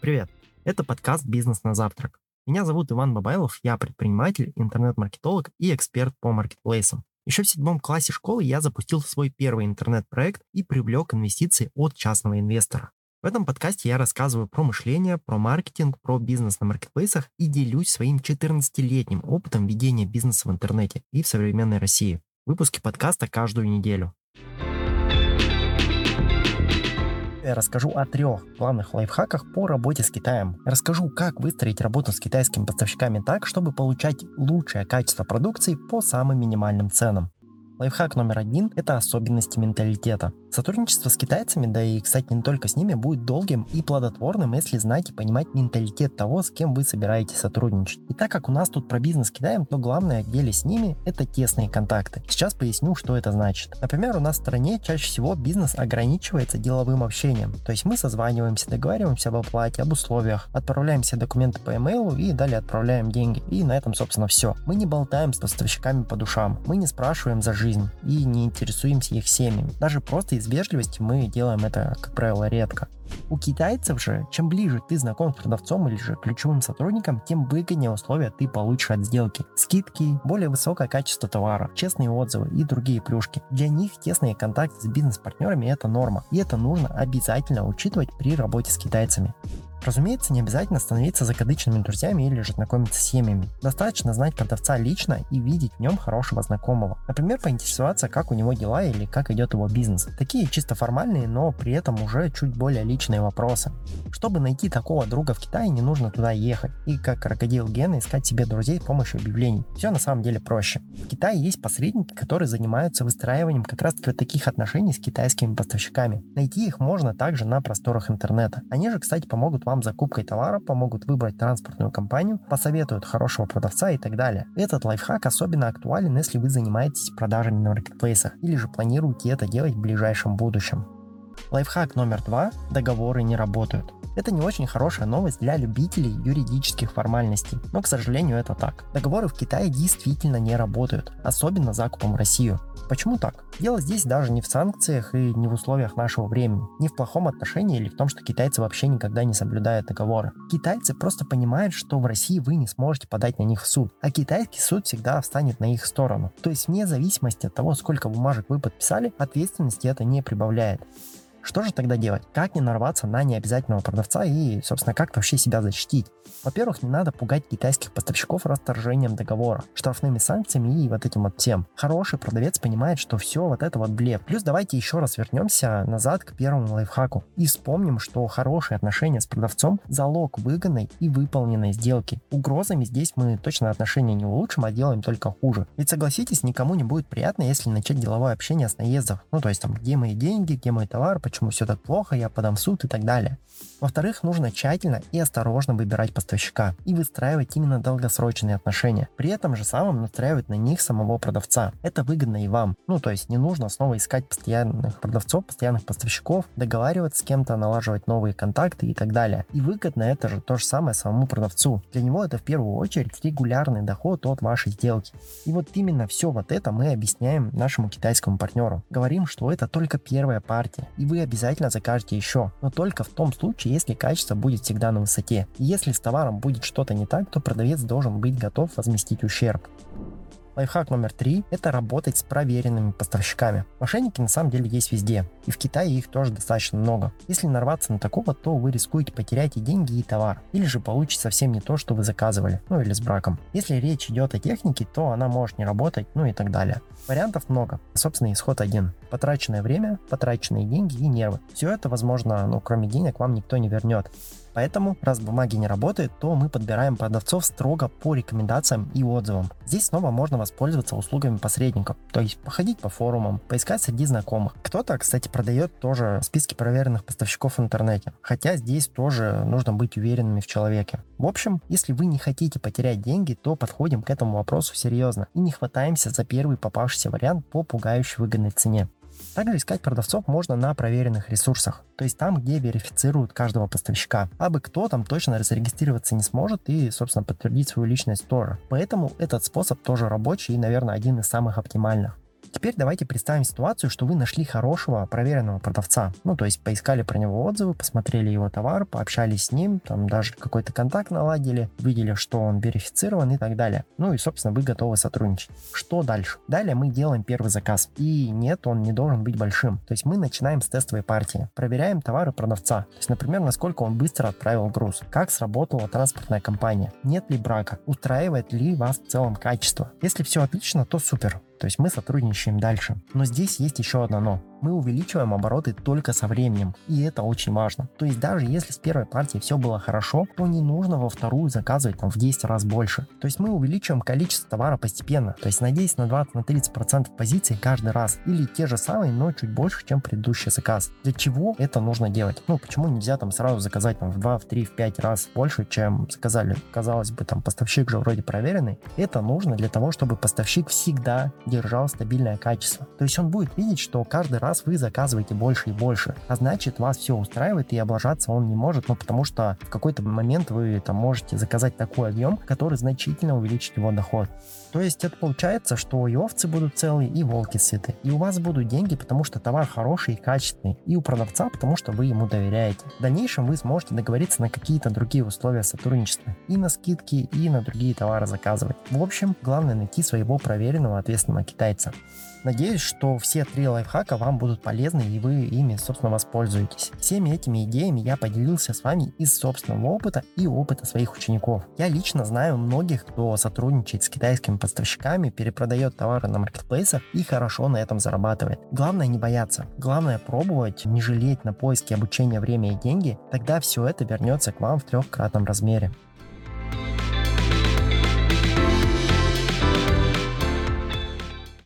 Привет! Это подкаст «Бизнес на завтрак». Меня зовут Иван Бабайлов, я предприниматель, интернет-маркетолог и эксперт по маркетплейсам. Еще в седьмом классе школы я запустил свой первый интернет-проект и привлек инвестиции от частного инвестора. В этом подкасте я рассказываю про мышление, про маркетинг, про бизнес на маркетплейсах и делюсь своим 14-летним опытом ведения бизнеса в интернете и в современной России. Выпуски подкаста каждую неделю. Я расскажу о трех главных лайфхаках по работе с Китаем. Расскажу, как выстроить работу с китайскими поставщиками так, чтобы получать лучшее качество продукции по самым минимальным ценам. Лайфхак номер один – это особенности менталитета. Сотрудничество с китайцами, да и, кстати, не только с ними, будет долгим и плодотворным, если знать и понимать менталитет того, с кем вы собираетесь сотрудничать. И так как у нас тут про бизнес с Китаем, то главное деле с ними – это тесные контакты. Сейчас поясню, что это значит. Например, у нас в стране чаще всего бизнес ограничивается деловым общением. То есть мы созваниваемся, договариваемся об оплате, об условиях, отправляем все документы по email и далее отправляем деньги. И на этом, собственно, все. Мы не болтаем с поставщиками по душам, мы не спрашиваем за жизнь и не интересуемся их семьями. Даже просто из вежливости мы делаем это, как правило, редко. У китайцев же, чем ближе ты знаком с продавцом или же ключевым сотрудником, тем выгоднее условия ты получишь от сделки. Скидки, более высокое качество товара, честные отзывы и другие плюшки. Для них тесные контакты с бизнес-партнерами это норма, и это нужно обязательно учитывать при работе с китайцами. Разумеется, не обязательно становиться закадычными друзьями или же знакомиться с семьями. Достаточно знать продавца лично и видеть в нем хорошего знакомого. Например, поинтересоваться, как у него дела или как идет его бизнес. Такие чисто формальные, но при этом уже чуть более личные вопросы. Чтобы найти такого друга в Китае, не нужно туда ехать. И как крокодил Гена искать себе друзей с помощью объявлений. Все на самом деле проще. В Китае есть посредники, которые занимаются выстраиванием как раз таки таких отношений с китайскими поставщиками. Найти их можно также на просторах интернета. Они же, кстати, помогут вам закупкой товара, помогут выбрать транспортную компанию, посоветуют хорошего продавца и так далее. Этот лайфхак особенно актуален, если вы занимаетесь продажами на маркетплейсах или же планируете это делать в ближайшем будущем. Лайфхак номер два – договоры не работают. Это не очень хорошая новость для любителей юридических формальностей, но, к сожалению, это так. Договоры в Китае действительно не работают, особенно закупом в Россию. Почему так? Дело здесь даже не в санкциях и не в условиях нашего времени, не в плохом отношении или в том, что китайцы вообще никогда не соблюдают договоры. Китайцы просто понимают, что в России вы не сможете подать на них в суд, а китайский суд всегда встанет на их сторону. То есть вне зависимости от того, сколько бумажек вы подписали, ответственности это не прибавляет. Что же тогда делать? Как не нарваться на необязательного продавца и, собственно, как вообще себя защитить? Во-первых, не надо пугать китайских поставщиков расторжением договора, штрафными санкциями и вот этим вот всем. Хороший продавец понимает, что все вот это вот блеф. Плюс давайте еще раз вернемся назад к первому лайфхаку и вспомним, что хорошие отношения с продавцом – залог выгодной и выполненной сделки. Угрозами здесь мы точно отношения не улучшим, а делаем только хуже. Ведь согласитесь, никому не будет приятно, если начать деловое общение с наездов. Ну то есть там, где мои деньги, где мой товар, почему все так плохо, я подам в суд и так далее. Во-вторых, нужно тщательно и осторожно выбирать поставщика и выстраивать именно долгосрочные отношения. При этом же самым настраивать на них самого продавца. Это выгодно и вам. Ну, то есть не нужно снова искать постоянных продавцов, постоянных поставщиков, договариваться с кем-то, налаживать новые контакты и так далее. И выгодно это же то же самое самому продавцу. Для него это в первую очередь регулярный доход от вашей сделки. И вот именно все вот это мы объясняем нашему китайскому партнеру. Говорим, что это только первая партия, и вы обязательно закажете еще, но только в том случае, если качество будет всегда на высоте. Если с товаром будет что-то не так, то продавец должен быть готов возместить ущерб. Лайфхак номер три – это работать с проверенными поставщиками. Мошенники на самом деле есть везде, и в Китае их тоже достаточно много. Если нарваться на такого, то вы рискуете потерять и деньги, и товар, или же получить совсем не то, что вы заказывали, ну или с браком. Если речь идет о технике, то она может не работать, ну и так далее. Вариантов много, собственно исход один. Потраченное время, потраченные деньги и нервы. Все это, возможно, ну кроме денег вам никто не вернет. Поэтому, раз бумаги не работают, то мы подбираем продавцов строго по рекомендациям и отзывам. Здесь снова можно воспользоваться услугами посредников, то есть походить по форумам, поискать среди знакомых. Кто-то, кстати, продает тоже списки проверенных поставщиков в интернете, хотя здесь тоже нужно быть уверенными в человеке. В общем, если вы не хотите потерять деньги, то подходим к этому вопросу серьезно и не хватаемся за первый попавшийся вариант по пугающей выгодной цене. Также искать продавцов можно на проверенных ресурсах, то есть там, где верифицируют каждого поставщика. Абы кто там точно зарегистрироваться не сможет и, собственно, подтвердить свою личность тоже. Поэтому этот способ тоже рабочий и, наверное, один из самых оптимальных. Теперь давайте представим ситуацию, что вы нашли хорошего, проверенного продавца. Ну, то есть поискали про него отзывы, посмотрели его товар, пообщались с ним, там даже какой-то контакт наладили, видели, что он верифицирован и так далее. Ну и, собственно, вы готовы сотрудничать. Что дальше? Далее мы делаем первый заказ. И нет, он не должен быть большим. То есть мы начинаем с тестовой партии. Проверяем товары продавца. То есть, например, насколько он быстро отправил груз. Как сработала транспортная компания. Нет ли брака. Устраивает ли вас в целом качество. Если все отлично, то супер. То есть мы сотрудничаем дальше. Но здесь есть еще одно но. Мы увеличиваем обороты только со временем, и это очень важно. То есть даже если с первой партии все было хорошо, то не нужно во вторую заказывать там в 10 раз больше. То есть мы увеличиваем количество товара постепенно, то есть на 10, на 20, на 30% позиций каждый раз, или те же самые, но чуть больше, чем предыдущий заказ. Для чего это нужно делать? Ну, почему нельзя там сразу заказать там в 2, в 3, в 5 раз больше, чем заказали? Казалось бы, там поставщик же вроде проверенный. Это нужно для того, чтобы поставщик всегда держал стабильное качество. То есть он будет видеть, что каждый раз вы заказываете больше и больше, а значит вас все устраивает и облажаться он не может, ну потому что в какой-то момент вы там можете заказать такой объем, который значительно увеличит его доход. То есть это получается, что и овцы будут целые, и волки сыты. И у вас будут деньги, потому что товар хороший и качественный. И у продавца, потому что вы ему доверяете. В дальнейшем вы сможете договориться на какие-то другие условия сотрудничества. И на скидки, и на другие товары заказывать. В общем, главное найти своего проверенного ответственного китайца. Надеюсь, что все три лайфхака вам будут полезны и вы ими, собственно, воспользуетесь. Всеми этими идеями я поделился с вами из собственного опыта и опыта своих учеников. Я лично знаю многих, кто сотрудничает с китайскими поставщиками, перепродает товары на маркетплейсах и хорошо на этом зарабатывает. Главное не бояться. Главное пробовать, не жалеть на поиски обучения время и деньги. Тогда все это вернется к вам в трехкратном размере.